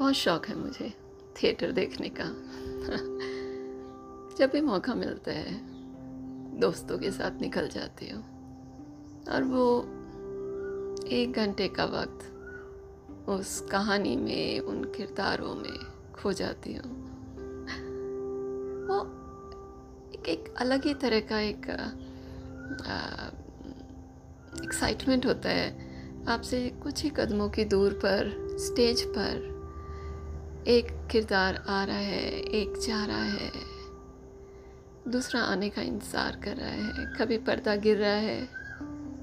बहुत शौक़ है मुझे थिएटर देखने का। जब भी मौका मिलता है, दोस्तों के साथ निकल जाती हूँ। और वो एक घंटे का वक्त उस कहानी में, उन किरदारों में खो जाती हूँ। वो एक एक अलग ही तरह का एक एक्साइटमेंट होता है। आपसे कुछ ही कदमों की दूर पर स्टेज पर एक किरदार आ रहा है, एक जा रहा है। दूसरा आने का इंतज़ार कर रहा है। कभी पर्दा गिर रहा है,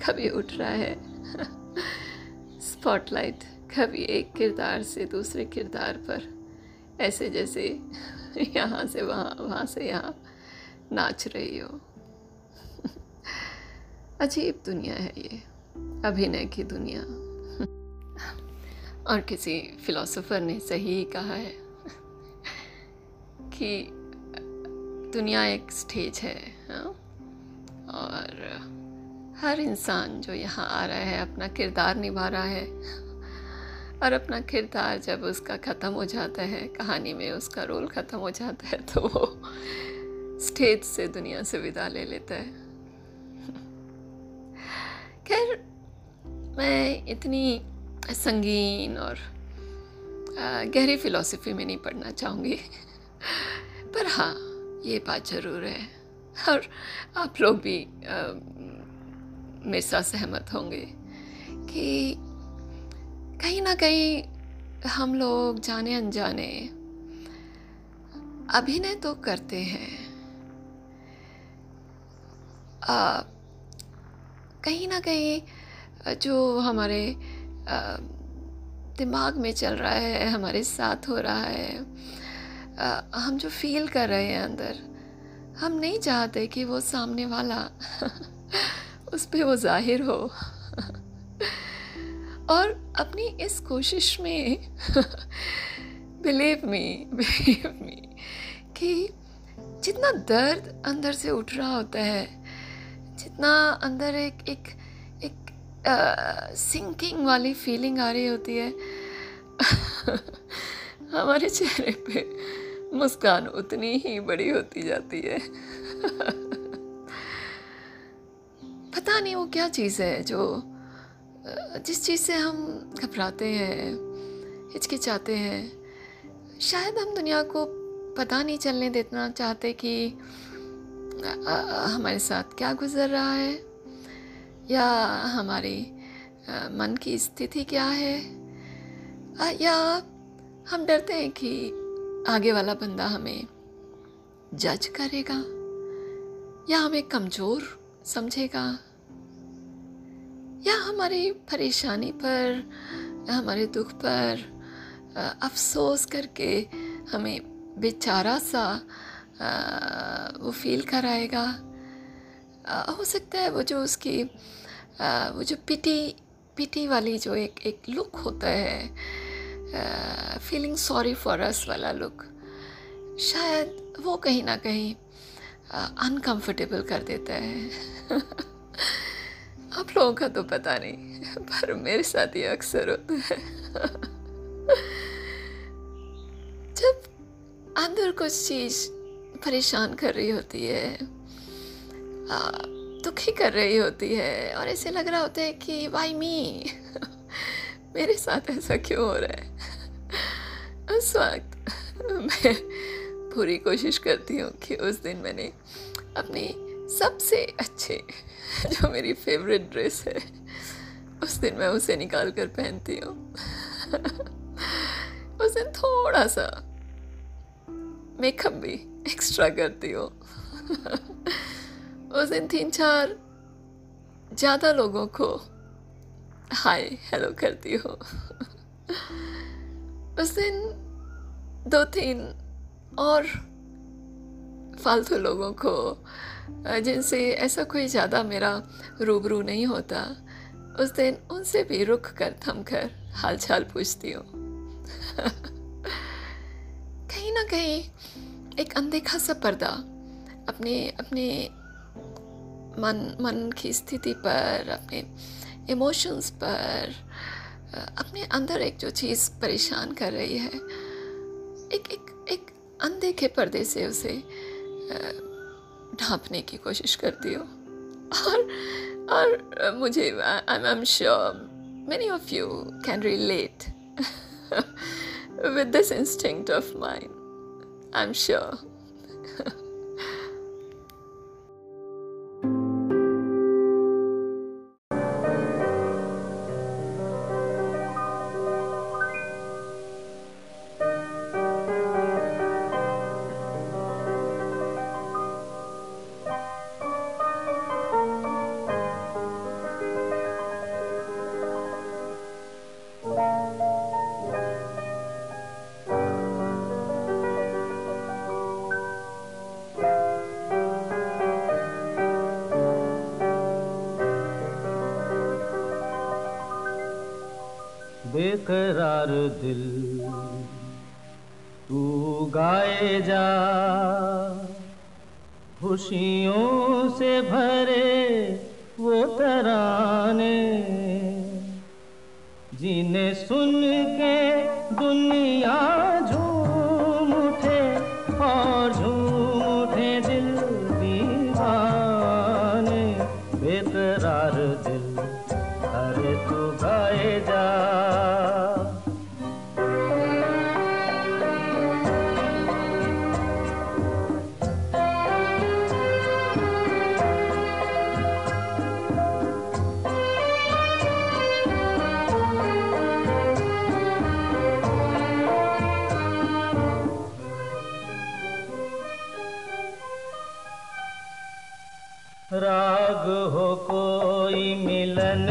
कभी उठ रहा है। स्पॉटलाइट कभी एक किरदार से दूसरे किरदार पर। ऐसे जैसे यहाँ से वहाँ वहाँ से यहाँ नाच रही हो। अजीब दुनिया है ये, अभिनय की दुनिया। और किसी फिलोसोफर ने सही कहा है कि दुनिया एक स्टेज है, हा? और हर इंसान जो यहाँ आ रहा है, अपना किरदार निभा रहा है, और अपना किरदार जब उसका ख़त्म हो जाता है, कहानी में उसका रोल ख़त्म हो जाता है तो वो स्टेज से दुनिया से विदा ले लेता है खैर, मैं इतनी संगीन और गहरी फ़िलासफ़ी में नहीं पढ़ना चाहूँगी। पर हाँ ये बात ज़रूर है। और आप लोग भी मेरे साथ सहमत होंगे कि कहीं ना कहीं हम लोग जाने अनजाने अभिनय तो करते हैं। आ, कहीं ना कहीं जो हमारे दिमाग में चल रहा है, हमारे साथ हो रहा है। हम जो फील कर रहे हैं अंदर, हम नहीं चाहते कि वो सामने वाला उस पर वो ज़ाहिर हो। और अपनी इस कोशिश में बिलीव मी बिलीव मी कि जितना दर्द अंदर से उठ रहा होता है, जितना अंदर एक एक सिंकिंग वाली फीलिंग आ रही होती है। हमारे चेहरे पे मुस्कान उतनी ही बड़ी होती जाती है। पता नहीं वो क्या चीज़ है जो जिस चीज़ से हम घबराते हैं, हिचकिचाते हैं। शायद हम दुनिया को पता नहीं चलने देना चाहते कि हमारे साथ क्या गुज़र रहा है। या हमारे मन की स्थिति क्या है? या हम डरते हैं कि आगे वाला बंदा हमें जज करेगा? या हमें कमज़ोर समझेगा? या हमारी परेशानी पर, हमारे दुख पर अफसोस करके हमें बेचारा सा वो फील कराएगा? हो सकता है वो जो उसकी आ, वो जो पिटी पिटी वाली जो एक एक लुक होता है फीलिंग सॉरी फॉर अस वाला लुक शायद वो कहीं ना कहीं अनकंफर्टेबल कर देता है। आप लोगों का तो पता नहीं पर मेरे साथ ये अक्सर होता है। जब अंदर कुछ चीज़ परेशान कर रही होती है दुखी कर रही होती है और ऐसे लग रहा होता है कि वाई मी मेरे साथ ऐसा क्यों हो रहा है? उस वक्त मैं पूरी कोशिश करती हूँ कि उस दिन मैंने अपनी सबसे अच्छे, जो मेरी फेवरेट ड्रेस है, उस दिन मैं उसे निकाल कर पहनती हूँ। उस दिन थोड़ा सा मेकअप भी एक्स्ट्रा करती हूँ। उस दिन तीन चार ज़्यादा लोगों को हाय हेलो करती हो। उस दिन दो तीन और फालतू लोगों को, जिनसे ऐसा कोई ज़्यादा मेरा रूबरू नहीं होता, उस दिन उनसे भी रुक कर थम कर हाल चाल पूछती हूँ। कहीं ना कहीं एक अनदेखा सा पर्दा अपने अपने मन मन की स्थिति पर, अपने इमोशंस पर अपने अंदर एक जो चीज़ परेशान कर रही है, एक एक एक अनदेखे पर्दे से उसे ढांपने की कोशिश करती हो और और मुझे I am sure many of you can relate with this instinct of mine. I'm sure. बेकरार दिल। तू गाए जा खुशियों से भरे वो तराने जिन्हें सुन राग हो कोई मिलन